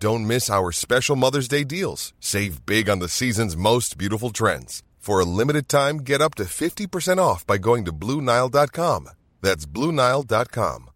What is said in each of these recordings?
Don't miss our special Mother's Day deals. Save big on the season's most beautiful trends. For a limited time, get up to 50% off by going to Bluenile.com. That's Bluenile.com.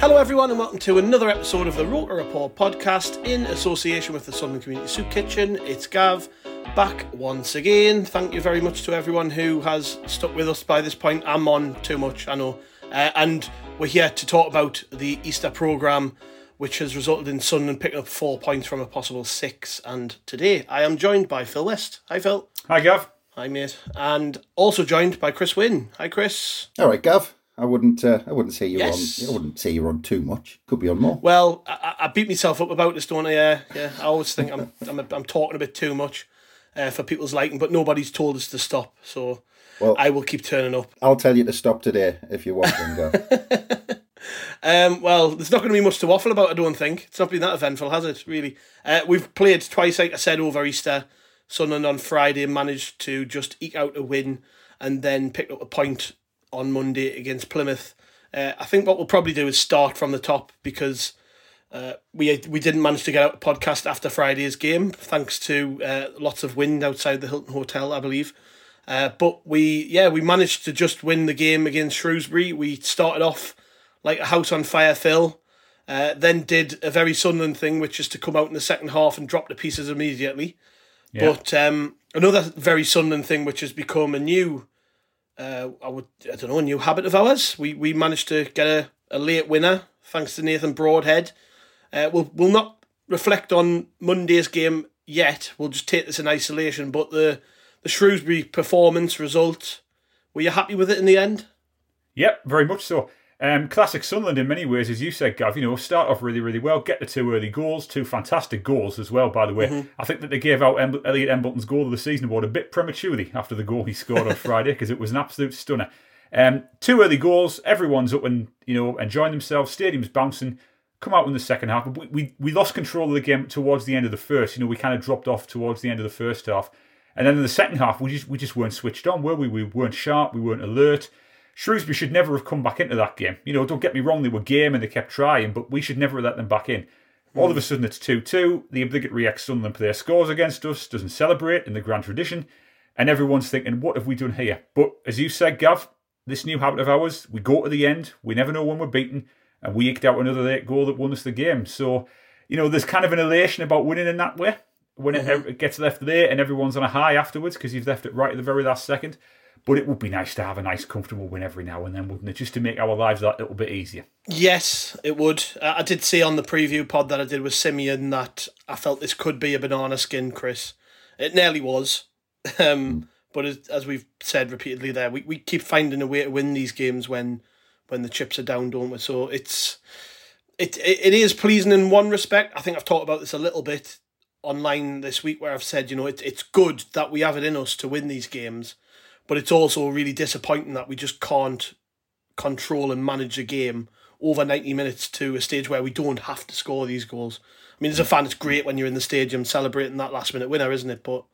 Hello, everyone, and welcome to another episode of the Roker Report podcast in association with the Sunderland Community Soup Kitchen. It's Gav back once again. Thank you very much to everyone who has stuck with us by this point. I'm on too much, I know. Uh, and we're here to talk about the Easter programme, which has resulted in Sunderland picking up four points from a possible six. And today I am joined by Phil West. Hi, Phil. Hi, Gav. Hi, mate. And also joined by Chris Wynn. Hi, Chris. All right, Gav. I wouldn't. Uh, I wouldn't say you're Yes. on. I wouldn't say you're on too much. Could be on more. Well, I, I beat myself up about this, don't I? Yeah, yeah. I always think I'm I'm, I'm talking a bit too much uh, for people's liking, but nobody's told us to stop, so Well- I will keep turning up. I'll tell you to stop today if you want. Um, well, there's not going to be much to waffle about, I don't think. It's not been that eventful, has it? Really? Uh, we've played twice, like I said, over Easter. Sunderland on Friday managed to just eke out a win, and then picked up a point on Monday against Plymouth. Uh, I think what we'll probably do is start from the top because uh, we we didn't manage to get out a podcast after Friday's game, thanks to uh, lots of wind outside the Hilton Hotel, I believe. Uh, but we, yeah, we managed to just win the game against Shrewsbury. We started off like a house on fire, Phil. Uh, then did a very Sunderland thing, which is to come out in the second half and drop the pieces immediately. But um, another very Sunderland thing, which has become a new, uh, I would, I don't know, a new habit of ours. We we managed to get a, a late winner thanks to Nathan Broadhead. Uh, we'll we'll not reflect on Monday's game yet. We'll just take this in isolation. But the the Shrewsbury performance result, were you happy with it in the end? Yep, very much so. Um, classic Sunderland in many ways, as you said, Gav. You know, start off really, really well, get the two early goals, two fantastic goals as well. By the way, I think that they gave out em- Elliot Embleton's goal of the season award a bit prematurely after the goal he scored on Friday because it was an absolute stunner. Um, two early goals, everyone's up and you know enjoying themselves. Stadium's bouncing. Come out in the second half, but we, we we lost control of the game towards the end of the first. You know, we kind of dropped off towards the end of the first half, and then in the second half, we just we just weren't switched on, were we? We weren't sharp, we weren't alert. Shrewsbury should never have come back into that game. You know, don't get me wrong, they were game and they kept trying, but we should never have let them back in. All of a hmm. sudden, it's 2 2. The obligatory ex Sunderland player scores against us, doesn't celebrate in the grand tradition, and everyone's thinking, what have we done here? But as you said, Gav, this new habit of ours, we go to the end, we never know when we're beaten, and we eked out another late goal that won us the game. So, you know, there's kind of an elation about winning in that way when it, it gets left late and everyone's on a high afterwards because you've left it right at the very last second. But it would be nice to have a nice, comfortable win every now and then, wouldn't it? Just to make our lives that little bit easier. Yes, it would. I did see on the preview pod that I did with Simeon that I felt this could be a banana skin, Chris. It nearly was. Um, but as, as we've said repeatedly there, we, we keep finding a way to win these games when when the chips are down, don't we? So it's it, it it is pleasing in one respect. I think I've talked about this a little bit online this week where I've said, you know, it, it's good that we have it in us to win these games, but it's also really disappointing that we just can't control and manage a game over 90 minutes to a stage where we don't have to score these goals. I mean, as a fan, it's great when you're in the stadium celebrating that last minute winner, isn't it? But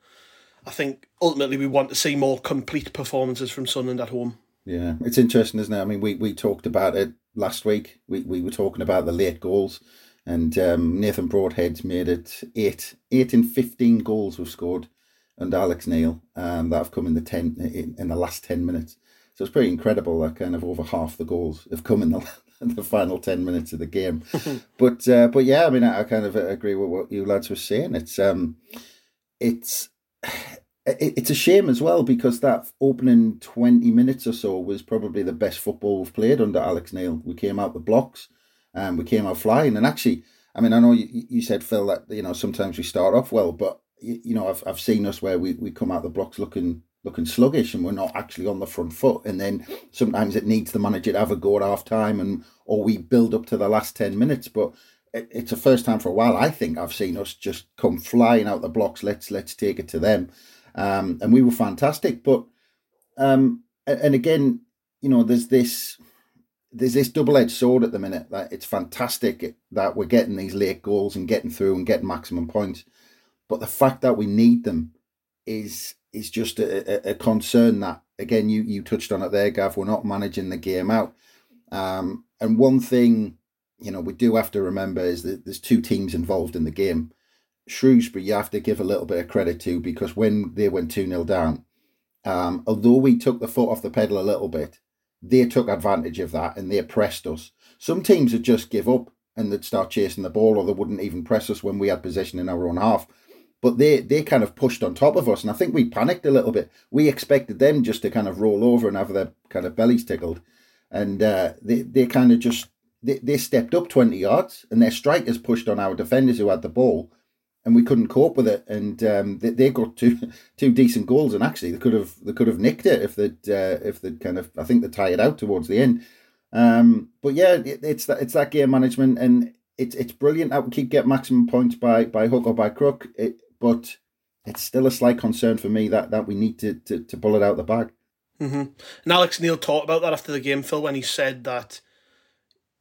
I think ultimately we want to see more complete performances from Sunderland at home. Yeah, it's interesting, isn't it? I mean, we, we talked about it last week. We we were talking about the late goals, and um, Nathan Broadhead's made it eight eight in fifteen goals we've scored, and Alex Neil um, that have come in the ten in, in the last ten minutes. So it's pretty incredible that kind of over half the goals have come in the, the final ten minutes of the game. but uh, but yeah, I mean, I, I, kind of agree with what you lads were saying. It's um, it's it's a shame as well because that opening 20 minutes or so was probably the best football we've played under Alex Neil. We came out the blocks and we came out flying. And actually, I mean, I know you, you said, Phil, that, you know, sometimes we start off well, but, you, know, I've, I've seen us where we, we come out the blocks looking looking sluggish and we're not actually on the front foot. And then sometimes it needs the manager to have a go at half time and or we build up to the last 10 minutes. But it, it's the first time for a while, I think I've seen us just come flying out the blocks. Let's let's take it to them um, and we were fantastic. But um, and again, you know, there's this there's this double edged sword at the minute. That it's fantastic that we're getting these late goals and getting through and getting maximum points, but the fact that we need them is is just a, a, concern. That again, you you touched on it there, Gav. We're not managing the game out. Um, and one thing, you know, we do have to remember is that there's two teams involved in the game. Shrewsbury, you have to give a little bit of credit to because when they went 2 0 down, um, although we took the foot off the pedal a little bit, they took advantage of that and they pressed us. Some teams would just give up and they'd start chasing the ball or they wouldn't even press us when we had possession in our own half. But they, they kind of pushed on top of us, and I think we panicked a little bit. We expected them just to kind of roll over and have their kind of bellies tickled. And uh, they, they kind of just they, they stepped up 20 yards and their strikers pushed on our defenders who had the ball and we couldn't cope with it. And um, they, they got two two decent goals, and actually they could have they could have nicked it if they'd uh, if they'd kind of I think they it out towards the end. Um, but yeah, it, it's that it's that game management, and it's it's brilliant that we keep get maximum points by by hook or by crook. It, but it's still a slight concern for me that that we need to to, to pull it out the bag. Mm-hmm. And Alex Neil talked about that after the game, Phil, when he said that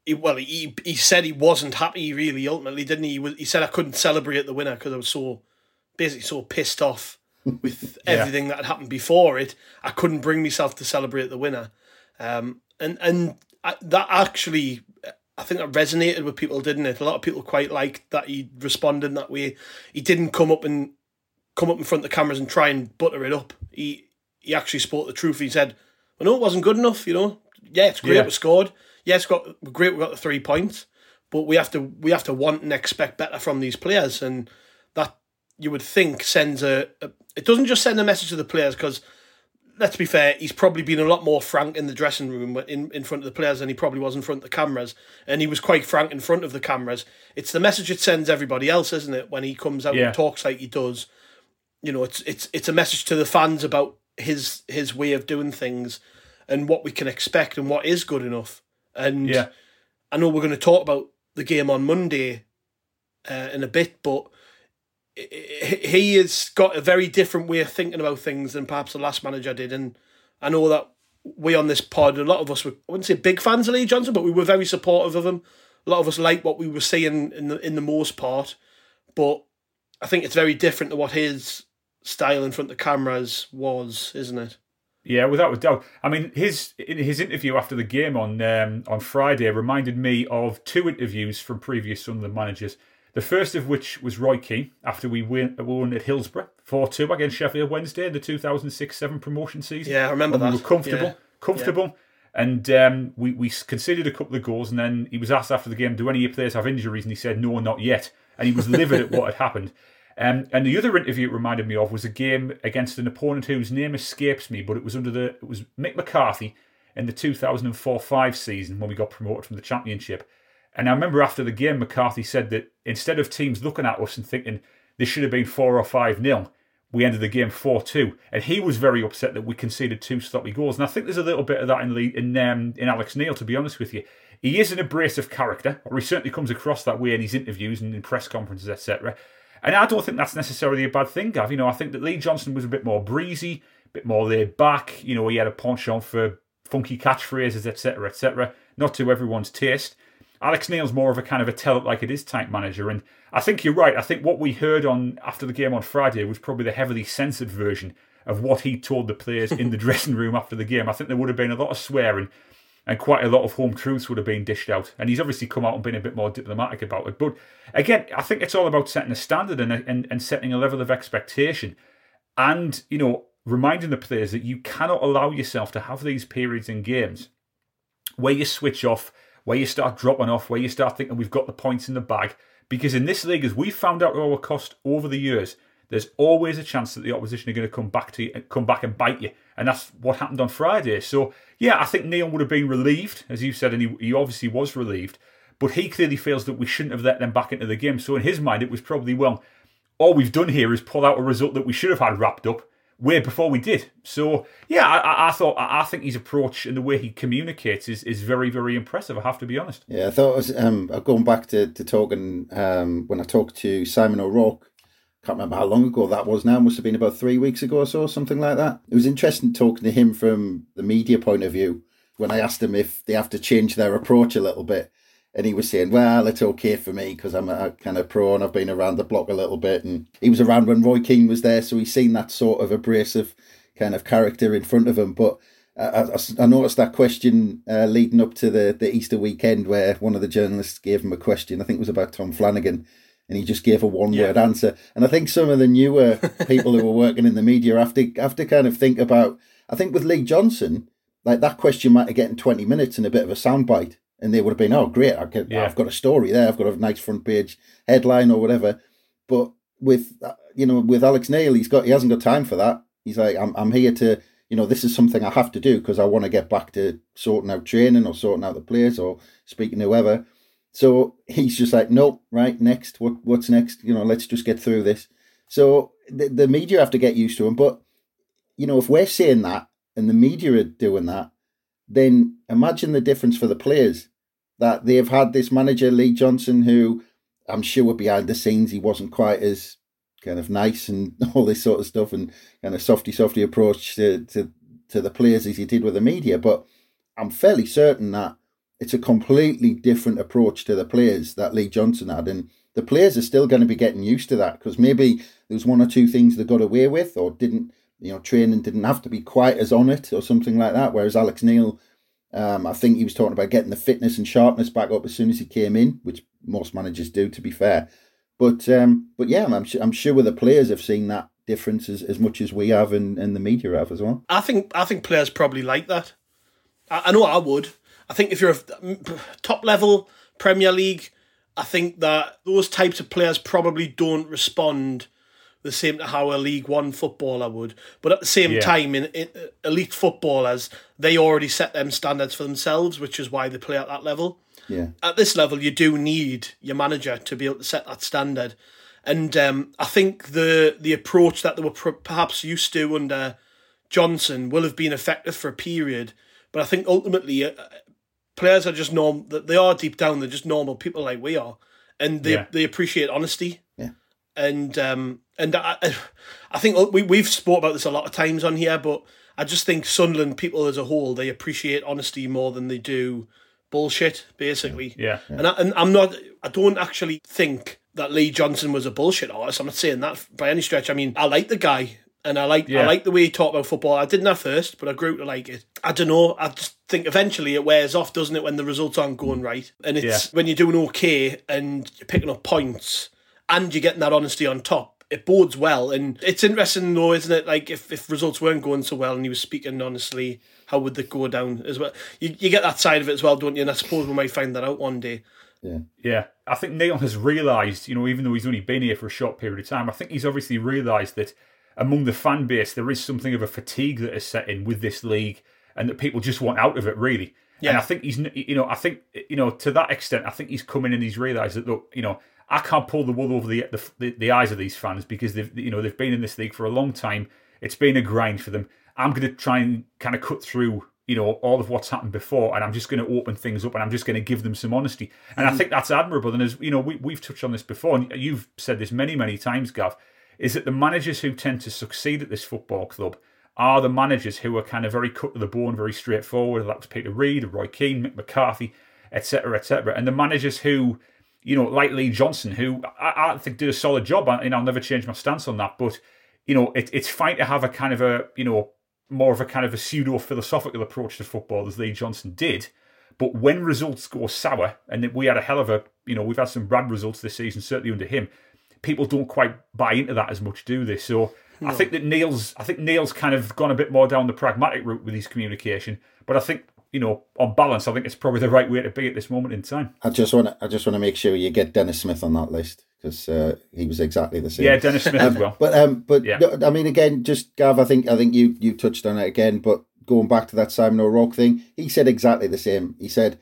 he, well, he he said he wasn't happy really. Ultimately, didn't he? He, was, he said I couldn't celebrate the winner because I was so basically so pissed off with yeah. everything that had happened before it. I couldn't bring myself to celebrate the winner, um, and and I, that actually. I think that resonated with people, didn't it? A lot of people quite liked that he responded in that way. He didn't come up and come up in front of the cameras and try and butter it up. He he actually spoke the truth. He said, "Well, no, it wasn't good enough. You know, yeah, it's great. Yeah. We scored yes, got great. We got the three points, but we have to we have to want and expect better from these players, and that you would think sends a. a it doesn't just send a message to the players because. Let's be fair. He's probably been a lot more frank in the dressing room in, in front of the players than he probably was in front of the cameras, and he was quite frank in front of the cameras. It's the message it sends everybody else, isn't it? When he comes out yeah. and talks like he does, you know, it's it's it's a message to the fans about his his way of doing things and what we can expect and what is good enough. And yeah. I know we're going to talk about the game on Monday uh, in a bit, but he has got a very different way of thinking about things than perhaps the last manager did. And I know that we on this pod, a lot of us were, I wouldn't say big fans of Lee Johnson, but we were very supportive of him. A lot of us liked what we were seeing in the, in the most part. But I think it's very different to what his style in front of the cameras was, isn't it? Yeah, without a doubt. I mean, his his interview after the game on um, on Friday reminded me of two interviews from previous Sunderland managers. The first of which was Roy Keane after we win, won at Hillsborough 4 2 against Sheffield Wednesday in the 2006 7 promotion season. Yeah, I remember that. We were comfortable, yeah. comfortable. Yeah. And um, we, we conceded a couple of goals, and then he was asked after the game, Do any of your players have injuries? And he said, No, not yet. And he was livid at what had happened. Um, and the other interview it reminded me of was a game against an opponent whose name escapes me, but it was under the it was Mick McCarthy in the 2004-5 season when we got promoted from the championship. And I remember after the game, McCarthy said that instead of teams looking at us and thinking this should have been four or five nil, we ended the game four two, and he was very upset that we conceded two sloppy goals. And I think there's a little bit of that in in um, in Alex Neil. To be honest with you, he is an abrasive character, or he certainly comes across that way in his interviews and in press conferences, etc. And I don't think that's necessarily a bad thing, Gav. You know, I think that Lee Johnson was a bit more breezy, a bit more laid back. You know, he had a penchant for funky catchphrases, etc., etc. Not to everyone's taste. Alex Neil's more of a kind of a tell it like it is type manager, and I think you're right. I think what we heard on after the game on Friday was probably the heavily censored version of what he told the players in the dressing room after the game. I think there would have been a lot of swearing and quite a lot of home truths would have been dished out. And he's obviously come out and been a bit more diplomatic about it. But again, I think it's all about setting a standard and, and, and setting a level of expectation. And, you know, reminding the players that you cannot allow yourself to have these periods in games where you switch off, where you start dropping off, where you start thinking we've got the points in the bag. Because in this league, as we've found out at our cost over the years, there's always a chance that the opposition are going to come back to you, come back and bite you, and that's what happened on Friday. So yeah, I think Neil would have been relieved, as you said, and he, he obviously was relieved. But he clearly feels that we shouldn't have let them back into the game. So in his mind, it was probably well, all we've done here is pull out a result that we should have had wrapped up way before we did. So yeah, I, I thought I think his approach and the way he communicates is, is very very impressive. I have to be honest. Yeah, I thought it was um, going back to to talking um, when I talked to Simon O'Rourke. Can't remember how long ago that was now. Must have been about three weeks ago or so, something like that. It was interesting talking to him from the media point of view when I asked him if they have to change their approach a little bit and he was saying, "Well, it's okay for me because I'm a kind of pro and I've been around the block a little bit." And he was around when Roy Keane was there, so he's seen that sort of abrasive kind of character in front of him. But I, I noticed that question uh, leading up to the the Easter weekend, where one of the journalists gave him a question. I think it was about Tom Flanagan. And he just gave a one-word yeah. answer, and I think some of the newer people who were working in the media have to have to kind of think about. I think with Lee Johnson, like that question might have gotten twenty minutes and a bit of a soundbite and they would have been, oh, great, I could, yeah. I've got a story there, I've got a nice front page headline or whatever. But with uh, you know, with Alex Neil, he's got he hasn't got time for that. He's like, I'm I'm here to, you know, this is something I have to do because I want to get back to sorting out training or sorting out the players or speaking to whoever. So he's just like, nope, right, next, what what's next? You know, let's just get through this. So the, the media have to get used to him. But you know, if we're saying that and the media are doing that, then imagine the difference for the players that they've had this manager, Lee Johnson, who I'm sure behind the scenes he wasn't quite as kind of nice and all this sort of stuff and kind of softy softy approach to, to, to the players as he did with the media. But I'm fairly certain that it's a completely different approach to the players that Lee Johnson had. And the players are still going to be getting used to that because maybe there was one or two things they got away with or didn't, you know, training didn't have to be quite as on it or something like that. Whereas Alex Neil um, I think he was talking about getting the fitness and sharpness back up as soon as he came in, which most managers do, to be fair. But um, but yeah, I'm I'm sure the players have seen that difference as, as much as we have and, and the media have as well. I think I think players probably like that. I, I know I would. I think if you're a top level Premier League, I think that those types of players probably don't respond the same to how a League One footballer would. But at the same yeah. time, in, in, elite footballers, they already set them standards for themselves, which is why they play at that level. Yeah. At this level, you do need your manager to be able to set that standard, and um, I think the the approach that they were perhaps used to under Johnson will have been effective for a period. But I think ultimately, uh, players are just normal. They are deep down. They're just normal people like we are, and they yeah. they appreciate honesty. Yeah. And um, and I, I think we we've spoke about this a lot of times on here, but I just think Sunderland people as a whole they appreciate honesty more than they do bullshit, basically. Yeah. yeah. And I, and I'm not. I don't actually think that Lee Johnson was a bullshit artist. I'm not saying that by any stretch. I mean, I like the guy. And I like yeah. I like the way he talked about football. I didn't at first, but I grew to like it. I don't know. I just think eventually it wears off, doesn't it, when the results aren't going mm. right? And it's yeah. when you're doing okay and you're picking up points and you're getting that honesty on top it bodes well. And it's interesting though, isn't it? Like if, if results weren't going so well and he was speaking honestly, how would they go down as well? You you get that side of it as well, don't you? And I suppose we might find that out one day. Yeah. Yeah. I think Neil has realised, you know, even though he's only been here for a short period of time, I think he's obviously realised that among the fan base there is something of a fatigue that is set in with this league and that people just want out of it really. Yeah. And I think he's, you know, I think, you know, to that extent, I think he's coming in and he's realised that, look, you know, I can't pull the wool over the, the, the eyes of these fans because they've you know they've been in this league for a long time. It's been a grind for them. I'm going to try and kind of cut through you know all of what's happened before, and I'm just going to open things up, and I'm just going to give them some honesty. And mm. I think that's admirable. And as you know, we, we've touched on this before, and you've said this many many times, Gav, is that the managers who tend to succeed at this football club are the managers who are kind of very cut to the bone, very straightforward. That was Peter Reid, Roy Keane, Mick McCarthy, etc., etc. And the managers who you know, like Lee Johnson, who I, I think did a solid job, and I'll never change my stance on that. But you know, it, it's fine to have a kind of a you know more of a kind of a pseudo philosophical approach to football as Lee Johnson did. But when results go sour, and we had a hell of a you know we've had some bad results this season, certainly under him. People don't quite buy into that as much, do they? So I think that Neil's I think Neil's kind of gone a bit more down the pragmatic route with his communication, but I think you know on balance, I think it's probably the right way to be at this moment in time. I just want to I just want to make sure you get Denis Smith on that list because uh, he was exactly the same. Yeah, Denis Smith as well. But um, but Yeah. I mean, again, just Gav, I think I think you you touched on it again. But going back to that Simon O'Rourke thing, he said exactly the same. He said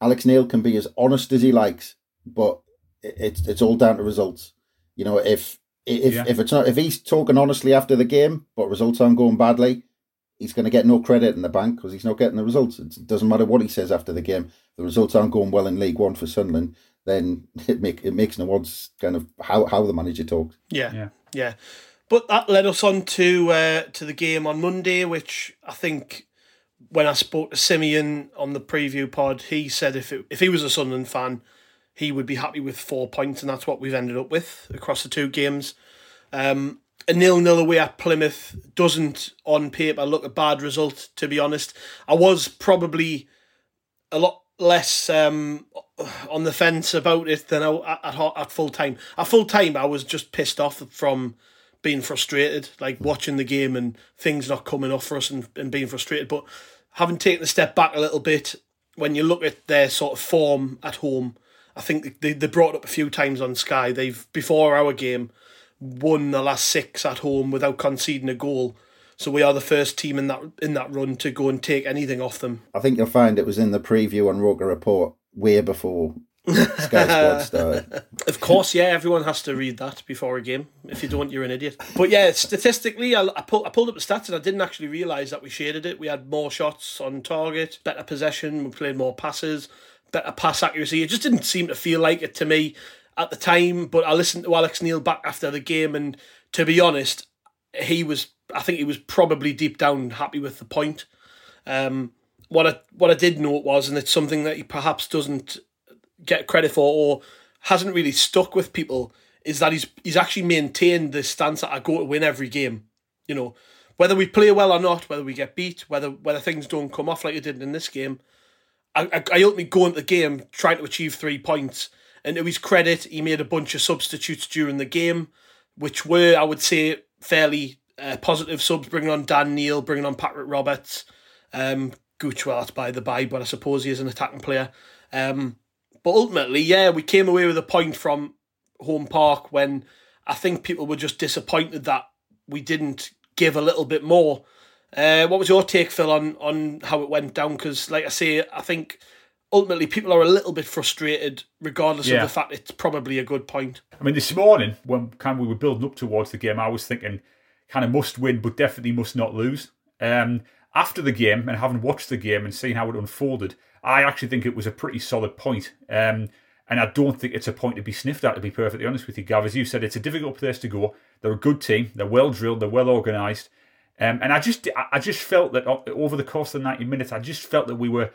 Alex Neil can be as honest as he likes, but it's it's all down to results. You know, if if Yeah. if it's not if he's talking honestly after the game, but results aren't going badly, he's going to get no credit in the bank because he's not getting the results. It doesn't matter what he says after the game. The results aren't going well in League One for Sunderland. Then it make it makes no odds kind of how how the manager talks. Yeah, Yeah. yeah. But that led us on to uh, to the game on Monday, which I think when I spoke to Simeon on the preview pod, he said if it, if he was a Sunderland fan, he would be happy with four points, and that's what we've ended up with across the two games. Um, a nil nil away at Plymouth doesn't, on paper, look a bad result. To be honest, I was probably a lot less um, on the fence about it than I, at at full time. At full time, I was just pissed off from being frustrated, like watching the game and things not coming off for us and, and being frustrated. But having taken a step back a little bit, when you look at their sort of form at home, I think they, they brought up a few times on Sky. They've before our game won the last six at home without conceding a goal. So we are the first team in that in that run to go and take anything off them. I think you'll find it was in the preview on Roker Report way before Sky Sports started. Of course, yeah, everyone has to read that before a game. If you don't, you're an idiot. But yeah, statistically, I, I, pulled, I pulled up the stats and I didn't actually realise that we shaded it. We had more shots on target, better possession, we played more passes, better pass accuracy. It just didn't seem to feel like it to me at the time. But I listened to Alex Neil back after the game, and to be honest, he was, I think he was probably deep down happy with the point. Um, what I what I did note was, and it's something that he perhaps doesn't get credit for or hasn't really stuck with people, is that he's he's actually maintained the stance that I go to win every game. You know, whether we play well or not, whether we get beat, whether whether things don't come off like it did in this game, I, I, ultimately go into the game trying to achieve three points. And to his credit, he made a bunch of substitutes during the game, which were, I would say, fairly uh, positive subs, bringing on Dan Neil, bringing on Patrick Roberts, um, Gooch, well, that's by the by, but I suppose he is an attacking player. Um, but ultimately, yeah, we came away with a point from home park when I think people were just disappointed that we didn't give a little bit more. Uh, what was your take, Phil, on on how it went down? Because, like I say, I think ultimately people are a little bit frustrated, regardless Yeah. of the fact it's probably a good point. I mean, this morning when kind of we were building up towards the game, I was thinking kind of must win, but definitely must not lose. Um, after the game and having watched the game and seen how it unfolded, I actually think it was a pretty solid point. Um, and I don't think it's a point to be sniffed at, to be perfectly honest with you, Gav. As you said, it's a difficult place to go. They're a good team. They're well drilled. They're well organised. Um, and I just, I- just felt that over the course of the ninety minutes, I just felt that we were,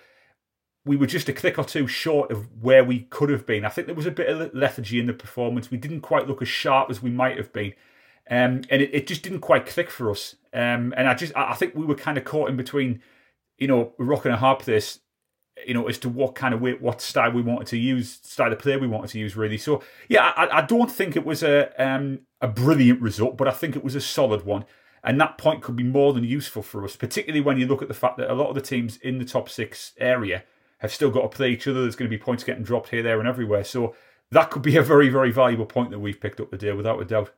we were just a click or two short of where we could have been. I think there was a bit of lethargy in the performance. We didn't quite look as sharp as we might have been. Um, and it, it just didn't quite click for us. Um, and I just, I think we were kind of caught in between, you know, rock and a hard place, you know, as to what kind of way, what style we wanted to use, style of play we wanted to use, really. So, yeah, I, I don't think it was a um, a brilliant result, but I think it was a solid one. And that point could be more than useful for us, particularly when you look at the fact that a lot of the teams in the top six area have still got to play each other. There's going to be points getting dropped here, there, and everywhere. So that could be a very, very valuable point that we've picked up today, without a doubt.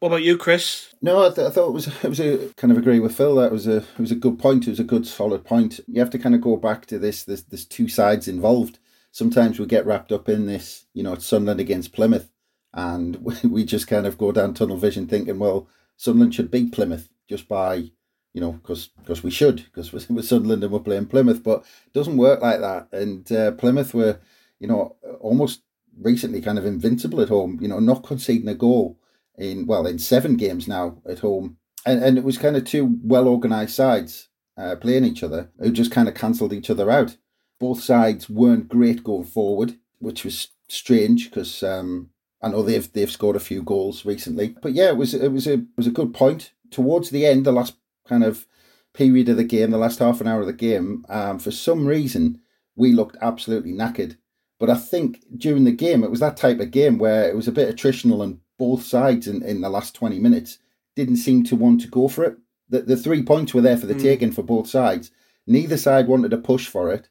What about you, Chris? No, I, th- I thought it was it was a kind of agree with Phil. That was a it was a good point. It was a good solid point. You have to kind of go back to this. There's there's two sides involved. Sometimes we get wrapped up in this. You know, it's Sunderland against Plymouth, and we, we just kind of go down tunnel vision, thinking, well, Sunderland should beat Plymouth just by you know because because we should because we're, Sunderland and we're playing Plymouth, but it doesn't work like that. And uh, Plymouth were you know almost recently kind of invincible at home. You know, not conceding a goal in well in seven games now at home, and and it was kind of two well organised sides uh, playing each other who just kind of cancelled each other out. Both sides weren't great going forward, which was strange because um, I know they've they've scored a few goals recently. But yeah, it was it was a it was a good point towards the end, the last kind of period of the game, the last half an hour of the game. Um, for some reason, we looked absolutely knackered. But I think during the game, it was that type of game where it was a bit attritional and both sides in, in the last 20 minutes didn't seem to want to go for it. The, the three points were there for the mm. taking for both sides. Neither side wanted to push for it.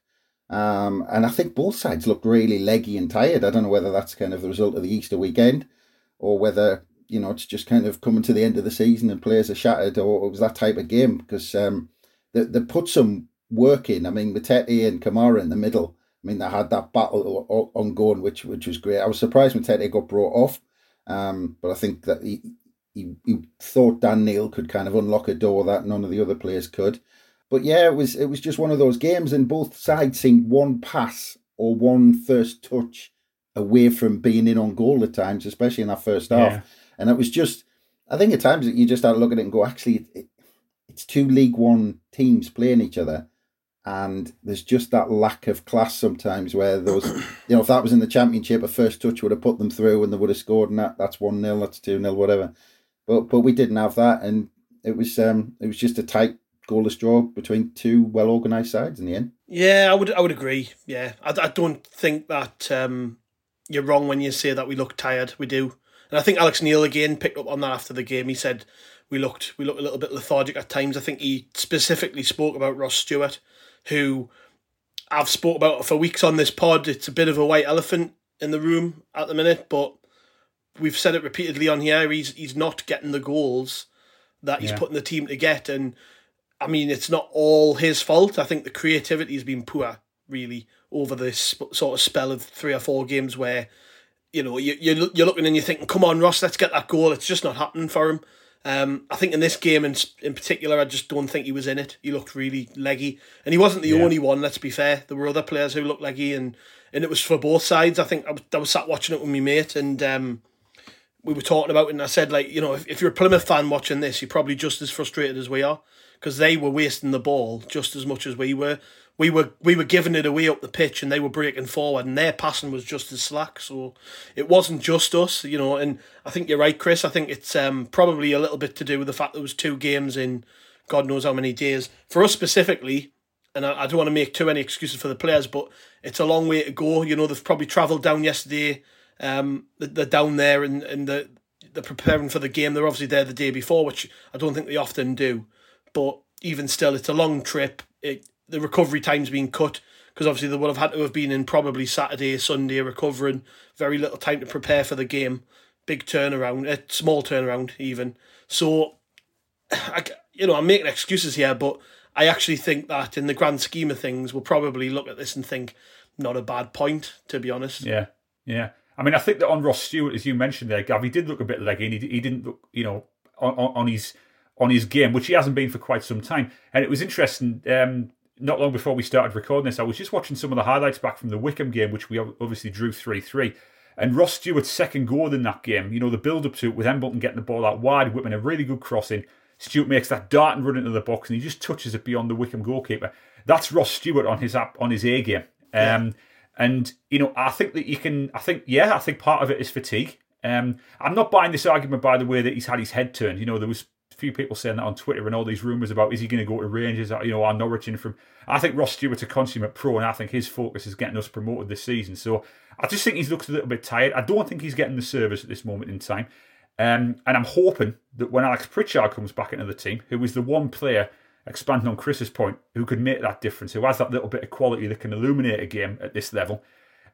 Um, and I think both sides looked really leggy and tired. I don't know whether that's kind of the result of the Easter weekend or whether, you know, it's just kind of coming to the end of the season and players are shattered or it was that type of game because um, they, they put some work in. I mean, Matete and Camará in the middle. I mean, they had that battle ongoing, which which was great. I was surprised Matete got brought off, um, but I think that he, he, he thought Dan Neil could kind of unlock a door that none of the other players could. But yeah, it was it was just one of those games, and both sides seemed one pass or one first touch away from being in on goal at times, especially in that first half. Yeah. And it was just, I think at times that you just had to look at it and go, actually, it, it's two League One teams playing each other, and there's just that lack of class sometimes where those, you know, if that was in the Championship, a first touch would have put them through and they would have scored, and that that's one 0 that's two 0 whatever. But but we didn't have that, and it was um it was just a tight goalless draw between two well organised sides in the end. Yeah, I would I would agree. Yeah, I, I don't think that um, you're wrong when you say that we look tired. We do, and I think Alex Neil again picked up on that after the game. He said we looked we looked a little bit lethargic at times. I think he specifically spoke about Ross Stewart, who I've spoke about for weeks on this pod. It's a bit of a white elephant in the room at the minute, but we've said it repeatedly on here. He's he's not getting the goals that he's yeah. putting the team to get, and I mean, it's not all his fault. I think the creativity has been poor, really, over this sort of spell of three or four games where, you know, you, you're, you're looking and you're thinking, come on, Ross, let's get that goal. It's just not happening for him. Um, I think in this game in, in particular, I just don't think he was in it. He looked really leggy. And he wasn't the yeah. only one, let's be fair. There were other players who looked leggy, and, and it was for both sides. I think I was, I was sat watching it with my mate, and um, we were talking about it, and I said, like, you know, if, if you're a Plymouth fan watching this, you're probably just as frustrated as we are because they were wasting the ball just as much as we were. We were we were giving it away up the pitch, and they were breaking forward, and their passing was just as slack. So it wasn't just us, you know. And I think you're right, Chris. I think it's um, probably a little bit to do with the fact there was two games in God knows how many days. For us specifically, and I, I don't want to make too many excuses for the players, but it's a long way to go. You know, they've probably travelled down yesterday. Um, they're down there and, and the, they're preparing for the game. They're obviously there the day before, which I don't think they often do. But even still, it's a long trip. It, the recovery time's been cut because obviously they would have had to have been in probably Saturday, Sunday recovering. Very little time to prepare for the game. Big turnaround, a small turnaround even. So, I, you know, I'm making excuses here, but I actually think that in the grand scheme of things, we'll probably look at this and think not a bad point, to be honest. Yeah, yeah. I mean, I think that on Ross Stewart, as you mentioned there, Gav, he did look a bit leggy. He, he didn't look, you know, on, on his on his game, which he hasn't been for quite some time. And it was interesting. Um, not long before we started recording this, I was just watching some of the highlights back from the Wycombe game, which we obviously drew three three. And Ross Stewart's second goal in that game, you know, the build up to it with Embleton getting the ball out wide, whipping a really good crossing. Stewart makes that dart and run into the box, and he just touches it beyond the Wycombe goalkeeper. That's Ross Stewart on his app on his A game. Um, yeah. And you know, I think that you can. I think yeah, I think part of it is fatigue. Um, I'm not buying this argument, by the way, that he's had his head turned. You know, there was few people saying that on Twitter and all these rumours about is he going to go to Rangers, you know, or Norwich in from. I think Ross Stewart's a consummate pro, and I think his focus is getting us promoted this season. So I just think he looks a little bit tired. I don't think he's getting the service at this moment in time. Um, and I'm hoping that when Alex Pritchard comes back into the team, who is the one player, expanding on Chris's point, who could make that difference, who has that little bit of quality that can illuminate a game at this level,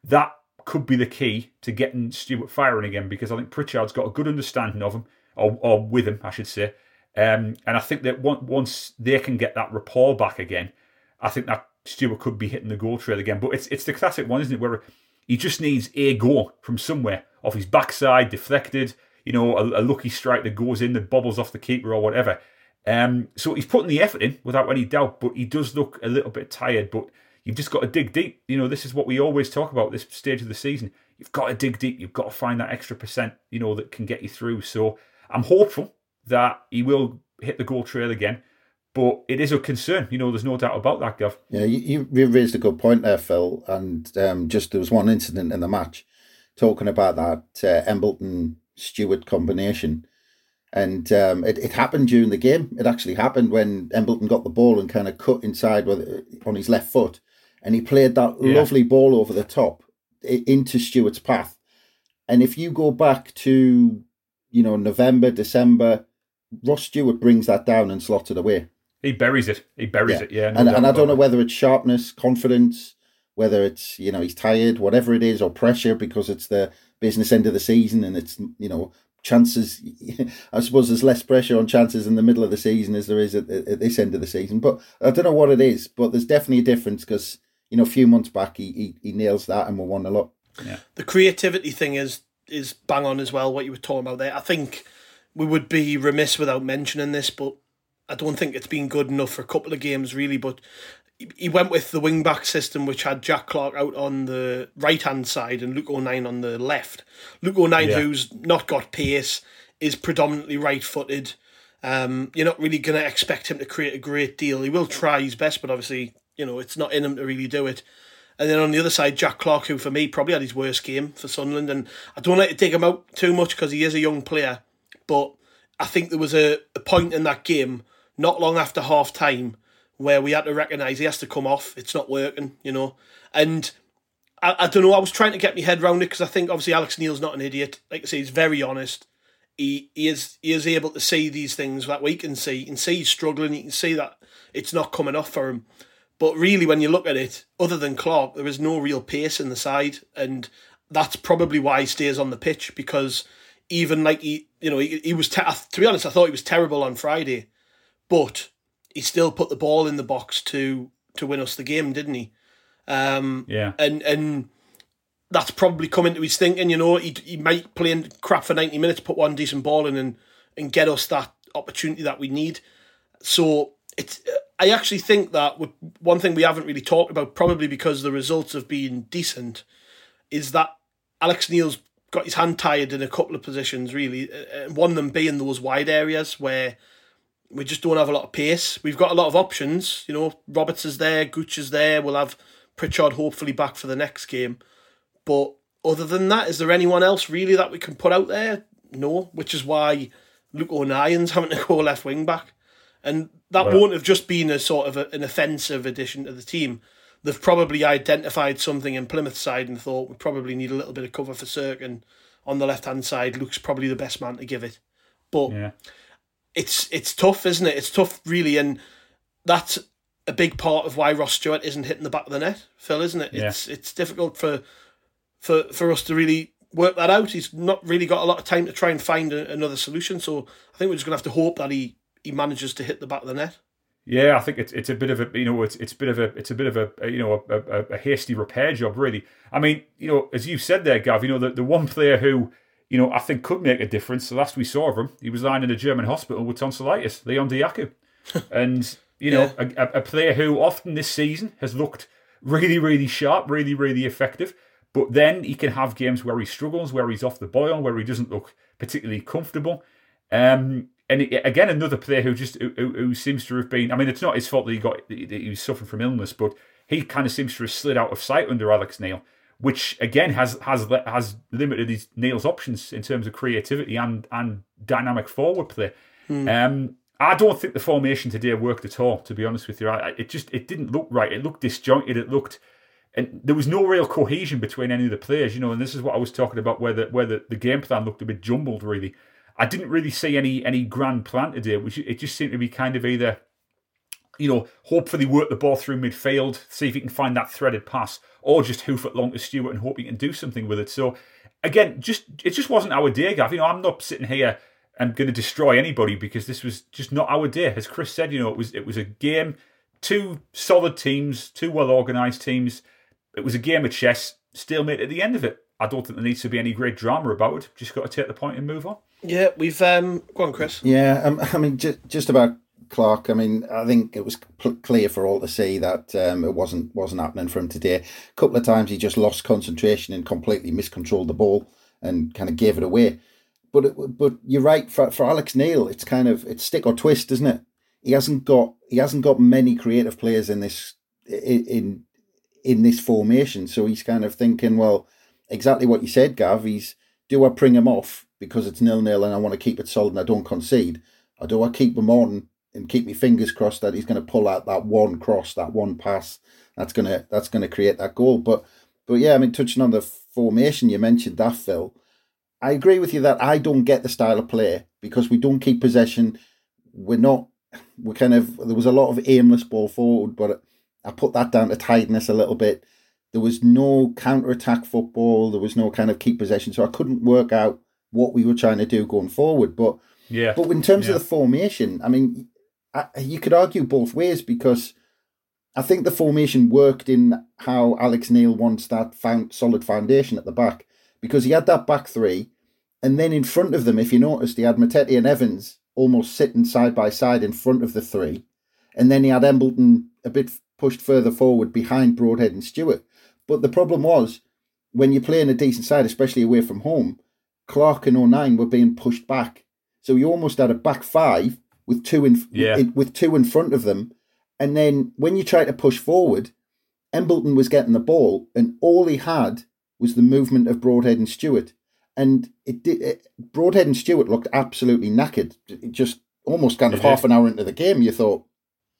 that could be the key to getting Stewart firing again because I think Pritchard's got a good understanding of him, or, or with him, I should say. Um, and I think that once they can get that rapport back again, I think that Stewart could be hitting the goal trail again. But it's it's the classic one, isn't it, where he just needs a goal from somewhere off his backside, deflected, you know, a, a lucky strike that goes in that bobbles off the keeper or whatever. Um, so he's putting the effort in without any doubt, but he does look a little bit tired. But you've just got to dig deep. You know, this is what we always talk about this stage of the season. You've got to dig deep. You've got to find that extra percent, you know, that can get you through. So I'm hopeful that he will hit the goal trail again. But it is a concern, you know. There's no doubt about that, Gav. Yeah, you, you raised a good point there, Phil. And um, just there was one incident in the match talking about that uh, Embleton Stewart combination, and um, it, it happened during the game. It actually happened when Embleton got the ball and kind of cut inside with on his left foot, and he played that yeah. lovely ball over the top into Stewart's path. And if you go back to, you know, November, December, Ross Stewart brings that down and slots it away. He buries it. He buries Yeah. it. Yeah, no and and I don't know it. whether it's sharpness, confidence, whether it's you know he's tired, whatever it is, or pressure because it's the business end of the season and it's you know chances. I suppose there's less pressure on chances in the middle of the season as there is at, at this end of the season. But I don't know what it is. But there's definitely a difference because you know a few months back he he, he nails that and we won a lot. Yeah. the creativity thing is is bang on as well. What you were talking about there, I think we would be remiss without mentioning this, but I don't think it's been good enough for a couple of games really. But he- went with the wing back system, which had Jack Clarke out on the right hand side and Luke O'Nien on the left. Luke O'Nien, Yeah. who's not got pace, is predominantly right footed. Um, you're not really going to expect him to create a great deal. He will try his best, but obviously, you know, it's not in him to really do it. And then on the other side, Jack Clarke, who for me probably had his worst game for Sunderland. And I don't like to take him out too much because he is a young player. But I think there was a, a point in that game, not long after half time, where we had to recognise he has to come off. It's not working, you know. And I, I don't know, I was trying to get my head around it because I think obviously Alex Neil's not an idiot. Like I say, he's very honest. He, he is he is able to see these things that we can see. You can see he's struggling. You can see that it's not coming off for him. But really, when you look at it, other than Clarke, there is no real pace in the side, and that's probably why he stays on the pitch because even like he, you know, he, he was te- to be honest, I thought he was terrible on Friday, but he still put the ball in the box to to win us the game, didn't he? Um, Yeah. and and that's probably come into his thinking. You know, he he might play in crap for ninety minutes, put one decent ball in, and and get us that opportunity that we need. So it's. I actually think that one thing we haven't really talked about, probably because the results have been decent, is that Alex Neil's got his hand tied in a couple of positions, really. uh, uh, One of them being those wide areas where we just don't have a lot of pace. We've got a lot of options. You know, Roberts is there, Gooch is there. We'll have Pritchard hopefully back for the next game. But other than that, is there anyone else really that we can put out there? No, which is why Luke O'Nien's having to go left wing back. And that Well- won't have just been a sort of a, an offensive addition to the team. They've probably identified something in Plymouth's side and thought we probably need a little bit of cover for Cirkin. And on the left hand side, Luke's probably the best man to give it. But Yeah. it's it's tough, isn't it? It's tough, really, and that's a big part of why Ross Stewart isn't hitting the back of the net, Phil, isn't it? Yeah. It's it's difficult for for for us to really work that out. He's not really got a lot of time to try and find a, another solution. So I think we're just gonna have to hope that he he manages to hit the back of the net. Yeah, I think it's it's a bit of a you know it's it's a bit of a it's a bit of a, a, you know a, a, a hasty repair job really. I mean you know as you said there, Gav, you know the, the one player who you know I think could make a difference. The last we saw of him, he was lying in a German hospital with tonsillitis, Leon Dajaku, and you know a, a, a player who often this season has looked really really sharp, really really effective. But then he can have games where he struggles, where he's off the boil, where he doesn't look particularly comfortable. Um, and again, another player who just who, who seems to have been. I mean, it's not his fault that he got that he was suffering from illness, but he kind of seems to have slid out of sight under Alex Neil, which again has has has limited his Neil's options in terms of creativity and and dynamic forward play. Um, I don't think the formation today worked at all. To be honest with you, I- it just it didn't look right. It looked disjointed. It looked and there was no real cohesion between any of the players, you know. And this is what I was talking about, where the where the, the game plan looked a bit jumbled. Really, I didn't really see any any grand plan today. Which it just seemed to be kind of either, you know, hopefully work the ball through midfield, see if he can find that threaded pass, or just hoof it long to Stewart and hope he can do something with it. So again, just it just wasn't our day, Gav. You know, I'm not sitting here and going to destroy anybody because this was just not our day. As Chris said, you know, it was it was a game, two solid teams, two well organised teams. It was a game of chess, stalemate at the end of it. I don't think there needs to be any great drama about it. Just got to take the point and move on. Yeah, we've um go on, Chris. Yeah, um, I mean, just just about Clarke. I mean, I think it was cl- clear for all to see that um, it wasn't wasn't happening for him today. A couple of times he just lost concentration and completely miscontrolled the ball and kind of gave it away. But it, but you're right for for Alex Neil, it's kind of it's stick or twist, isn't it? He hasn't got he hasn't got many creative players in this in, in this formation, so he's kind of thinking, well, exactly what you said, Gav. He's do I bring him off because it's nil nil and I want to keep it solid and I don't concede, or do I keep him on and keep my fingers crossed that he's going to pull out that one cross, that one pass that's gonna that's gonna create that goal. But but yeah, I mean, touching on the formation, you mentioned that Phil. I agree with you that I don't get the style of play because we don't keep possession. We're not. We're kind of. There was a lot of aimless ball forward, but I put that down to tiredness a little bit. There was no counter attack football. There was no kind of keep possession, so I couldn't work out what we were trying to do going forward. But yeah, but in terms yeah. of the formation, I mean, I, you could argue both ways because I think the formation worked in how Alex Neil wants that found solid foundation at the back because he had that back three, and then in front of them, if you noticed, he had Matete and Evans almost sitting side by side in front of the three, and then he had Embleton a bit pushed further forward behind Broadhead and Stewart. But the problem was when you're playing a decent side, especially away from home, Clarke and O'Nien were being pushed back, so you almost had a back five with two in yeah. with, with two in front of them, and then when you try to push forward, Embleton was getting the ball, and all he had was the movement of Broadhead and Stewart. And it did. It, Broadhead and Stewart looked absolutely knackered. It just almost kind of did. half an hour into the game, you thought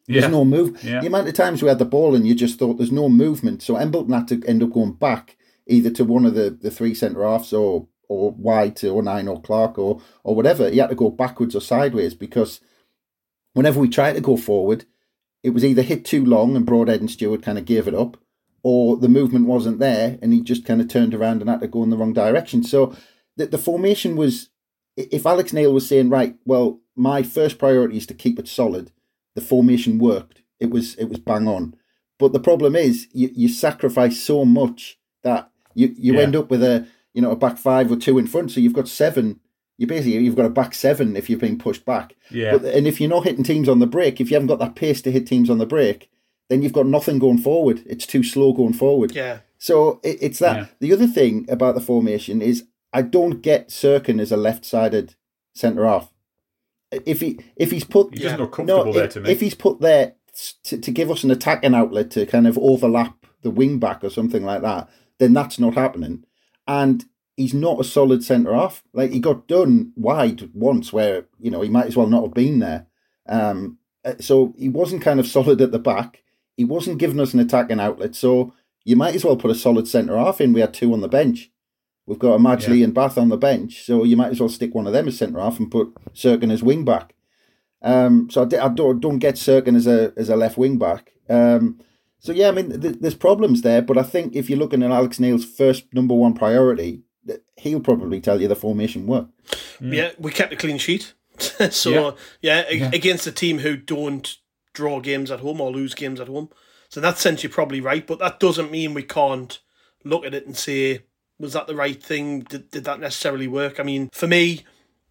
there's yeah. no move. Yeah. The amount of times we had the ball and you just thought there's no movement. So Embleton had to end up going back either to one of the, the three centre halves or or wide to O'Nien or Clarke or or whatever. He had to go backwards or sideways because whenever we tried to go forward, it was either hit too long and Broadhead and Stewart kind of gave it up, or the movement wasn't there and he just kind of turned around and had to go in the wrong direction. So the, the formation was, if Alex Neil was saying, right, well, my first priority is to keep it solid, the formation worked. It was it was bang on. But the problem is you, you sacrifice so much that you, you Yeah. end up with a you know a back five or two in front. So you've got seven. You basically you've got a back seven if you're being pushed back. Yeah. But, and if you're not hitting teams on the break, if you haven't got that pace to hit teams on the break, then you've got nothing going forward. It's too slow going forward. Yeah. So it, it's that. Yeah. The other thing about the formation is I don't get Cirkin as a left-sided centre half. If he if he's put He doesn't Yeah. look comfortable no, there if, to me. if he's put there to, to give us an attacking outlet to kind of overlap the wing back or something like that, then that's not happening. And he's not a solid centre half. Like he got done wide once, where you know he might as well not have been there. Um, uh, so he wasn't kind of solid at the back. He wasn't giving us an attacking outlet. So you might as well put a solid centre half in. We had two on the bench. We've got a Madgley and Batth on the bench, so you might as well stick one of them as centre half and put Cirkin as wing back. Um, so I, don't don't get Cirkin as a as a left wing back. Um, so yeah, I mean, th- there's problems there, but I think if you're looking at Alex Neil's first number one priority, he'll probably tell you the formation worked. Mm. Yeah, we kept a clean sheet. so Yeah. yeah, a- against a team who don't draw games at home or lose games at home. So in that sense, you're probably right, but that doesn't mean we can't look at it and say, was that the right thing? Did, did that necessarily work? I mean, for me,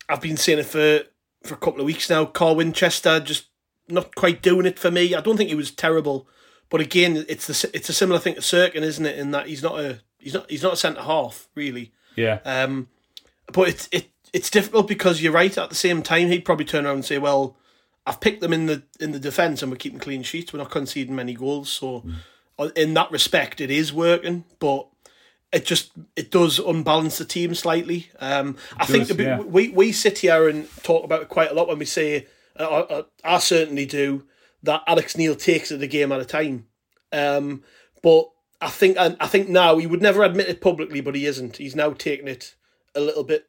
I've been saying it for for a couple of weeks now. Carl Winchester just not quite doing it for me. I don't think he was terrible, but again, it's the it's a similar thing to Cirkin, isn't it? In that he's not a he's not he's not a centre half really. yeah. Um, but it's it it's difficult because you're right. At the same time, he'd probably turn around and say, "Well, I've picked them in the in the defence, and we're keeping clean sheets. We're not conceding many goals. So, uh, in that respect, it is working. But it just it does unbalance the team slightly. Um, I think does, the, yeah. we we sit here and talk about it quite a lot when we say, uh, uh, I certainly do, that Alex Neil takes it a game at a time. Um, but I think I, I think now he would never admit it publicly, but he isn't. He's now taking it a little bit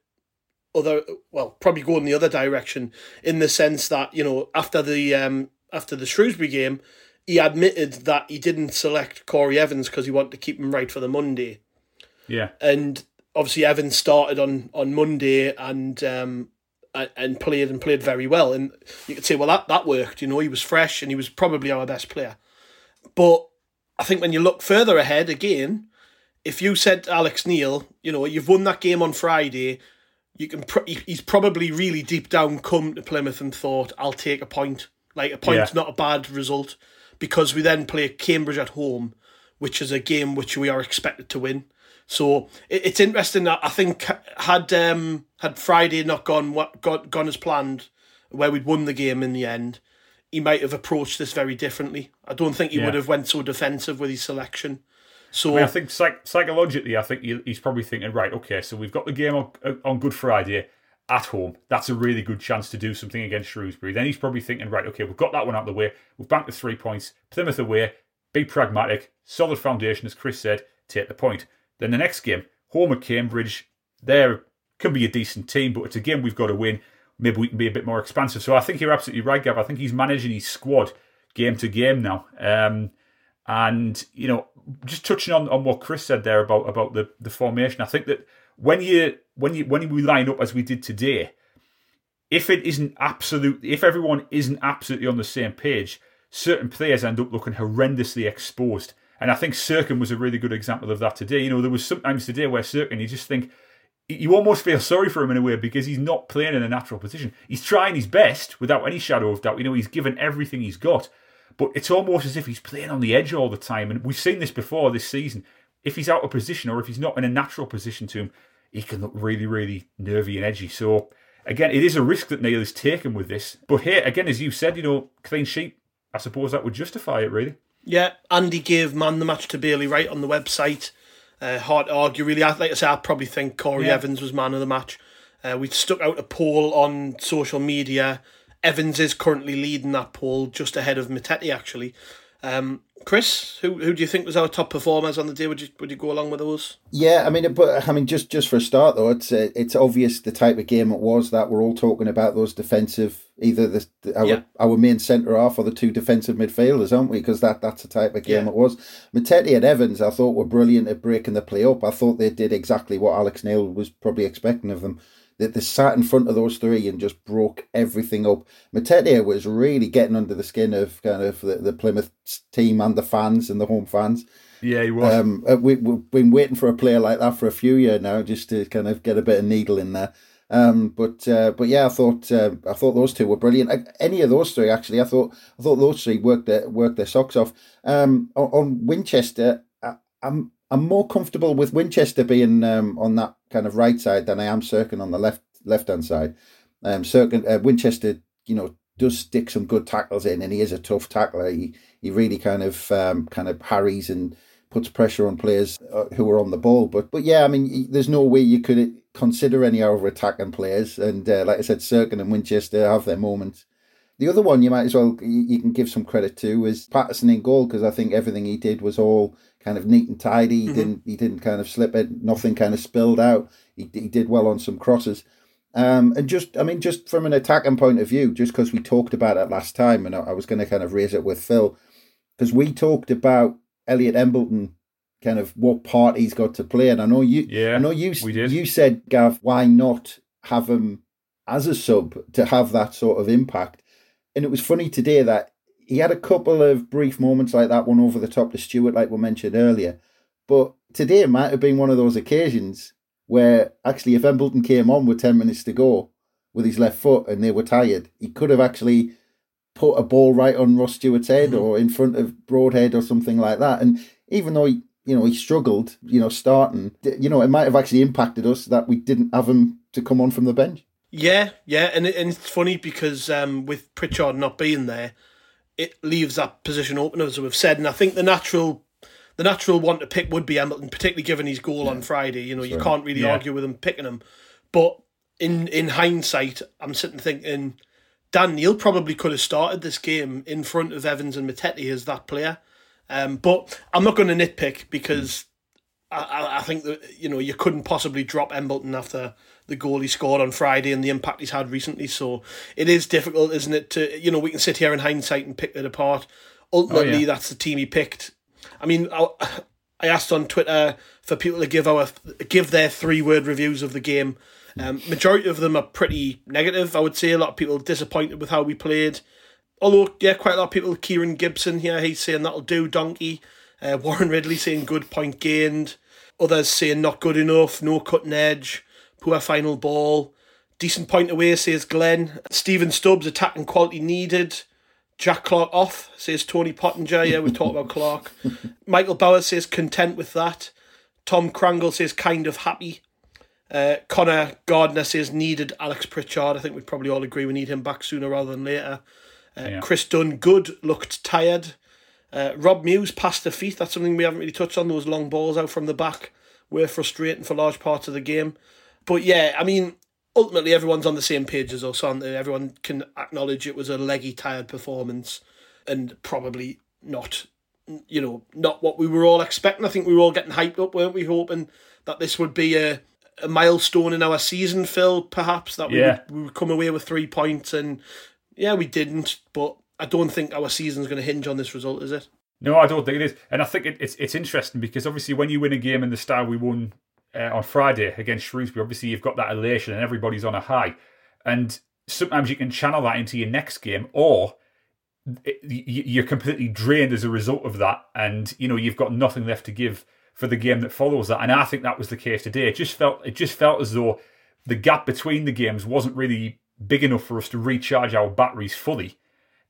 other well, probably going the other direction in the sense that, you know, after the um after the Shrewsbury game, he admitted that he didn't select Corey Evans because he wanted to keep him right for the Monday. Yeah. And obviously Evans started on, on Monday and um and, played and played very well. And you could say, well that, that worked, you know, he was fresh and he was probably our best player. But I think when you look further ahead again, if you said to Alex Neil, you know, you've won that game on Friday, you can. Pr- he's probably really deep down come to Plymouth and thought, "I'll take a point. Like a point's Yeah. not a bad result, because we then play Cambridge at home, which is a game which we are expected to win. So it, it's interesting that I think had um, had Friday not gone what gone, gone as planned, where we'd won the game in the end, he might have approached this very differently. I don't think he Yeah. would have went so defensive with his selection. So I, mean, I think psych- psychologically, I think he's probably thinking, right, okay, so we've got the game on, on Good Friday at home. That's a really good chance to do something against Shrewsbury. Then he's probably thinking, right, okay, we've got that one out of the way. We've banked the three points. Plymouth away. Be pragmatic. Solid foundation, as Chris said. Take the point. Then the next game, home at Cambridge. They're can be a decent team, but it's a game we've got to win. Maybe we can be a bit more expansive. So I think you're absolutely right, Gav. I think he's managing his squad game to game now. Um, and you know, just touching on, on what Chris said there about about the, the formation, I think that when you when you when we line up as we did today, if it isn't absolute, if everyone isn't absolutely on the same page, certain players end up looking horrendously exposed. And I think Cirkin was a really good example of that today. You know, there was sometimes today where Cirkin, you just think, you almost feel sorry for him in a way because he's not playing in a natural position. He's trying his best without any shadow of doubt. You know, he's given everything he's got, but it's almost as if he's playing on the edge all the time. And we've seen this before this season. If he's out of position or if he's not in a natural position to him, he can look really, really nervy and edgy. So, again, it is a risk that Neil is taken with this. But here, again, as you said, you know, clean sheet, I suppose that would justify it, really. Yeah, Andy gave man the match to Bailey Wright on the website. Uh, hard to argue, really. I, like I say, I probably think Corey yeah. Evans was man of the match. Uh, we stuck out a poll on social media. Evans is currently leading that poll, just ahead of Matete, actually. Um, Chris, who who do you think was our top performers on the day? Would you would you go along with those? Yeah, I mean, but I mean, just just for a start though, it's uh, it's obvious the type of game it was that we're all talking about those defensive, either the, our yeah. our main centre half or the two defensive midfielders, aren't we? Because that that's the type of game yeah. it was. Matete and Evans, I thought were brilliant at breaking the play up. I thought they did exactly what Alex Neil was probably expecting of them they, they sat in front of those three and just broke everything up. Matete was really getting under the skin of kind of the, the Plymouth team and the fans and the home fans. Yeah, he was. Um, uh, we, we've been waiting for a player like that for a few years now, just to kind of get a bit of needle in there. Um, but uh, but yeah, I thought uh, I thought those two were brilliant. Any of those three actually, I thought I thought those three worked their worked their socks off. Um, on, Winchester, I, I'm I'm more comfortable with Winchester being um, on that kind of right side than I am Cirkin on the left left hand side. Um, Cirkin, uh, Winchester, you know, does stick some good tackles in, and he is a tough tackler. He he really kind of um, kind of harries and puts pressure on players uh, who are on the ball. But but yeah, I mean, there's no way you could consider any other attacking players. And uh, like I said, Cirkin and Winchester have their moments. The other one you might as well you can give some credit to is Patterson in goal because I think everything he did was all kind of neat and tidy. He mm-hmm. didn't he didn't kind of slip it. Nothing kind of spilled out. He he did well on some crosses. Um, and just, I mean, just from an attacking point of view, just because we talked about it last time, and I, I was going to kind of raise it with Phil, because we talked about Elliot Embleton, kind of what part he's got to play, and I know you, yeah, I know you, we did. you said, Gav, why not have him as a sub to have that sort of impact? And it was funny today that he had a couple of brief moments like that one over the top to Stewart, like we mentioned earlier, but today it might have been one of those occasions where actually if Embleton came on with 10 minutes to go with his left foot and they were tired, he could have actually put a ball right on Ross Stewart's head mm-hmm. or in front of Broadhead or something like that. And even though he, you know, he struggled, you know, starting, you know, it might have actually impacted us that we didn't have him to come on from the bench. Yeah, yeah, and, it, and it's funny because um, with Pritchard not being there, it leaves that position open as we've said, and I think the natural the natural one to pick would be Embleton, particularly given his goal yeah. on Friday. You know, sure. you can't really yeah. argue with him picking him. But in in hindsight, I'm sitting thinking Dan Neil probably could have started this game in front of Evans and Matete as that player. Um, but I'm not going to nitpick because. I, I think that you know you couldn't possibly drop Embleton after the goal he scored on Friday and the impact he's had recently. So it is difficult, isn't it? To you know we can sit here in hindsight and pick it apart. Ultimately, oh, yeah. that's the team he picked. I mean, I, I asked on Twitter for people to give our give their three word reviews of the game. Um, majority of them are pretty negative. I would say a lot of people disappointed with how we played. Although, yeah, quite a lot of people. Kieran Gibson here, he's saying that'll do. Donkey. Uh, Warren Ridley saying good point gained. Others saying not good enough. No cutting edge. Poor final ball. Decent point away, says Glenn. Stephen Stubbs attacking quality needed. Jack Clarke off, says Tony Pottinger. Yeah, we talked about Clarke. Michael Bauer says content with that. Tom Krangle says kind of happy. Uh, Connor Gardner says needed Alex Pritchard. I think we'd probably all agree we need him back sooner rather than later. Uh, yeah. Chris Dunn, good, looked tired. Uh, Rob Muse passed the feet. That's something we haven't really touched on. Those long balls out from the back were frustrating for large parts of the game. But yeah, I mean, ultimately everyone's on the same page as us, aren't they? Everyone can acknowledge it was a leggy, tired performance, and probably not, you know, not what we were all expecting. I think we were all getting hyped up, weren't we? Hoping that this would be a a milestone in our season, Phil. Perhaps that we, Yeah. would, we would come away with three points, and yeah, we didn't. But I don't think our season's going to hinge on this result, is it? No, I don't think it is. And I think it, it's it's interesting because obviously when you win a game in the style we won uh, on Friday against Shrewsbury, obviously you've got that elation and everybody's on a high. And sometimes you can channel that into your next game, or it, you're completely drained as a result of that, and you know you've got nothing left to give for the game that follows that. And I think that was the case today. It just felt it just felt as though the gap between the games wasn't really big enough for us to recharge our batteries fully.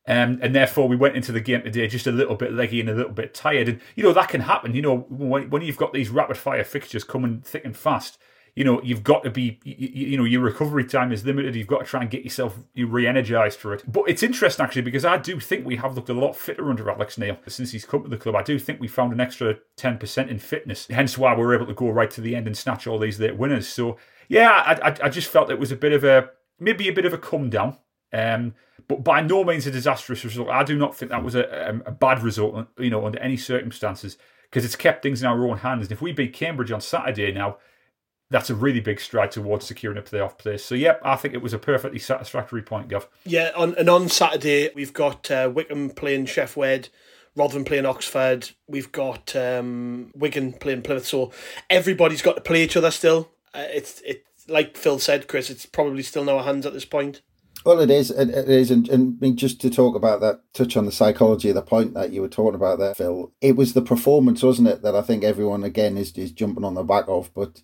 Um, and therefore, we went into the game today just a little bit leggy and a little bit tired. And, you know, that can happen. You know, when, when you've got these rapid fire fixtures coming thick and fast, you know, you've got to be, you, you know, your recovery time is limited. You've got to try and get yourself re energized for it. But it's interesting, actually, because I do think we have looked a lot fitter under Alex Neil since he's come to the club. I do think we found an extra 10% in fitness, hence why we were able to go right to the end and snatch all these late winners. So, yeah, I, I, I just felt it was a bit of a, maybe a bit of a come down. Um, but by no means a disastrous result. I do not think that was a, a, a bad result, you know, under any circumstances, because it's kept things in our own hands. And if we beat Cambridge on Saturday now, that's a really big stride towards securing a playoff place. So, yep, I think it was a perfectly satisfactory point, Gav. Yeah, on and on Saturday we've got uh, Wycombe playing Sheffield, Rotherham playing Oxford. We've got um, Wigan playing Plymouth. So everybody's got to play each other still. Uh, it's it's like Phil said, Chris. It's probably still our hands at this point. Well, it is. It, it is. And, and just to talk about that, touch on the psychology of the point that you were talking about there, Phil. It was the performance, wasn't it, that I think everyone, again, is, is jumping on the back of. But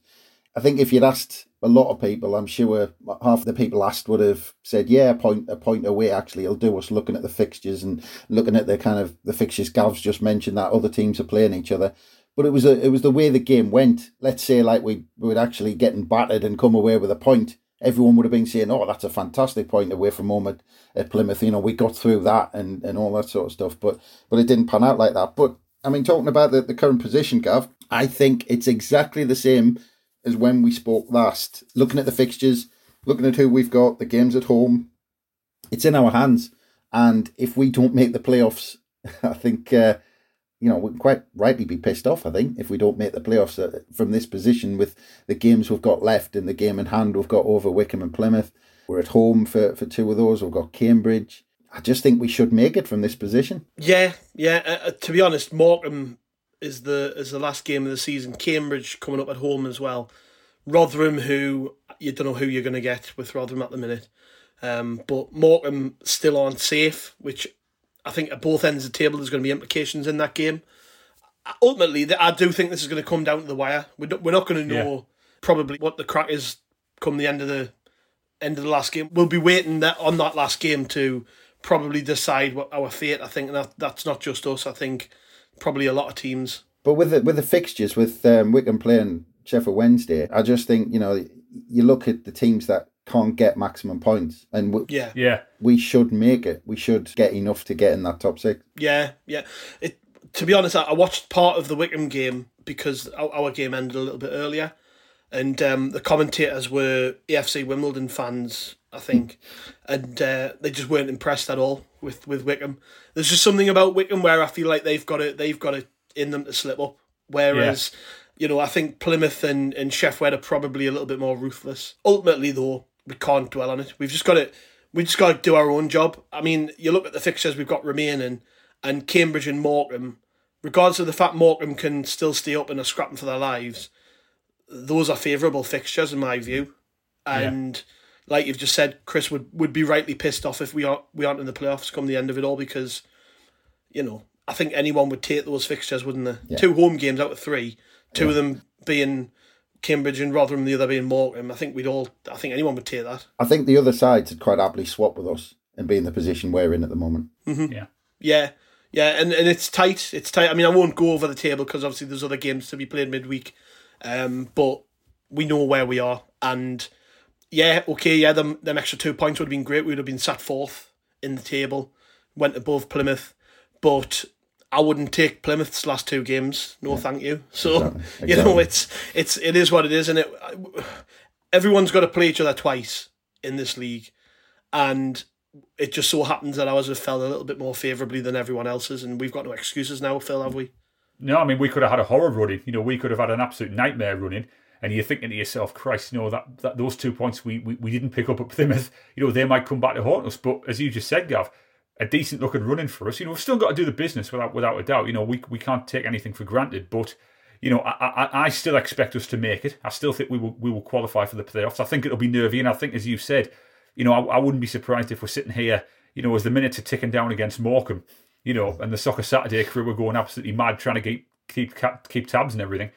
I think if you'd asked a lot of people, I'm sure half the people asked would have said, yeah, a point, a point away actually it'll do us looking at the fixtures and looking at the kind of the fixtures Gav's just mentioned that other teams are playing each other. But it was a, it was the way the game went. Let's say like we, we were actually getting battered and come away with a point everyone would have been saying, "Oh, that's a fantastic point away from home at, at Plymouth." You know, we got through that and, and all that sort of stuff. But but it didn't pan out like that. But I mean, talking about the, the current position, Gav, I think it's exactly the same as when we spoke last. Looking at the fixtures, looking at who we've got, the games at home, it's in our hands. And if we don't make the playoffs, I think. Uh, you know, can quite rightly be pissed off, I think, if we don't make the playoffs uh, from this position with the games we've got left and the game in hand we've got over Wycombe and Plymouth. We're at home for, for two of those. We've got Cambridge. I just think we should make it from this position. Yeah, yeah. Uh, to be honest, Morecambe is the is the last game of the season. Cambridge coming up at home as well. Rotherham, who you don't know who you're going to get with Rotherham at the minute. Um, but Morecambe still aren't safe, which I think at both ends of the table there's going to be implications in that game. Ultimately, I do think this is going to come down to the wire. We're not, we're not going to know yeah. probably what the crack is come the end of the end of the last game. We'll be waiting that on that last game to probably decide what our fate. I think that that's not just us. I think probably a lot of teams. But with the with the fixtures, with um, Wycombe playing Sheffield Wednesday, I just think you know you look at the teams that can't get maximum points, and we, yeah, yeah, we should make it. We should get enough to get in that top six. Yeah, yeah. It to be honest, I watched part of the Wycombe game because our, our game ended a little bit earlier, and um, the commentators were AFC Wimbledon fans, I think, and uh, they just weren't impressed at all with, with Wycombe. There's just something about Wycombe where I feel like they've got it, they've got it in them to slip up, whereas. Yeah. You know, I think Plymouth and, and Sheffield are probably a little bit more ruthless. Ultimately, though, we can't dwell on it. We've just got to we just got to do our own job. I mean, you look at the fixtures we've got remaining, and Cambridge and Morecambe, regardless of the fact Morecambe can still stay up and are scrapping for their lives, those are favourable fixtures in my view. And yeah. like you've just said, Chris would, would be rightly pissed off if we aren't we aren't in the playoffs come the end of it all because, you know, I think anyone would take those fixtures, wouldn't they? Yeah. Two home games out of three, two yeah. of them being Cambridge and Rotherham, the other being Morecambe. I think we'd all, I think anyone would take that. I think the other sides would quite happily swap with us and be in the position we're in at the moment. Mm-hmm. Yeah. Yeah. Yeah, and, and it's tight. It's tight. I mean, I won't go over the table because obviously there's other games to be played midweek. Um, but we know where we are. And yeah, okay, yeah, them, them extra two points would have been great. We would have been sat fourth in the table, went above Plymouth. But I wouldn't take Plymouth's last two games. No, yeah. thank you. So exactly. Exactly. you know, it's it's it is what it is, and it. Everyone's got to play each other twice in this league, and it just so happens that ours have felt a little bit more favourably than everyone else's, and we've got no excuses now, Phil, have we? No, I mean we could have had a horror running. You know, we could have had an absolute nightmare running. and you're thinking to yourself, Christ, you know that, that those two points we, we, we didn't pick up at Plymouth, you know they might come back to haunt us. But as you just said, Gav, a decent looking running for us. You know we've still got to do the business without without a doubt. You know we we can't take anything for granted, but you know, I, I, I, still expect us to make it. I still think we will we will qualify for the playoffs. I think it'll be nervy, and I think, as you said, you know, I, I wouldn't be surprised if we're sitting here, you know, as the minutes are ticking down against Morecambe, you know, and the Soccer Saturday crew are going absolutely mad trying to keep keep keep tabs and everything.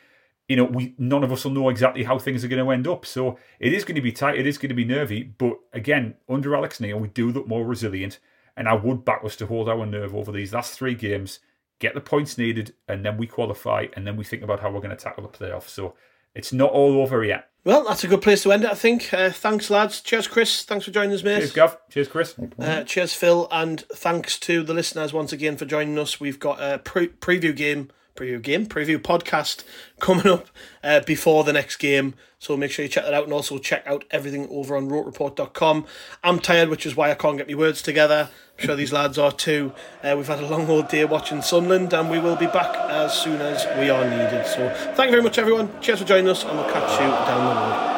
You know, we none of us will know exactly how things are going to end up. So it is going to be tight. It is going to be nervy. But again, under Alex Neil, we do look more resilient, and I would back us to hold our nerve over these last three games get the points needed, and then we qualify, and then we think about how we're going to tackle the playoffs. So it's not all over yet. Well, that's a good place to end it, I think. Uh, thanks, lads. Cheers, Chris. Thanks for joining us, mate. Cheers, Gav. Cheers, Chris. Uh, cheers, Phil. And thanks to the listeners once again for joining us. We've got a pre- preview game preview game, preview podcast coming up uh, before the next game. So make sure you check that out and also check out everything over on rokereport.com. I'm tired, which is why I can't get my words together. I'm sure these lads are too. Uh, we've had a long old day watching Sunderland and we will be back as soon as we are needed. So thank you very much, everyone. Cheers for joining us and we'll catch you down the road.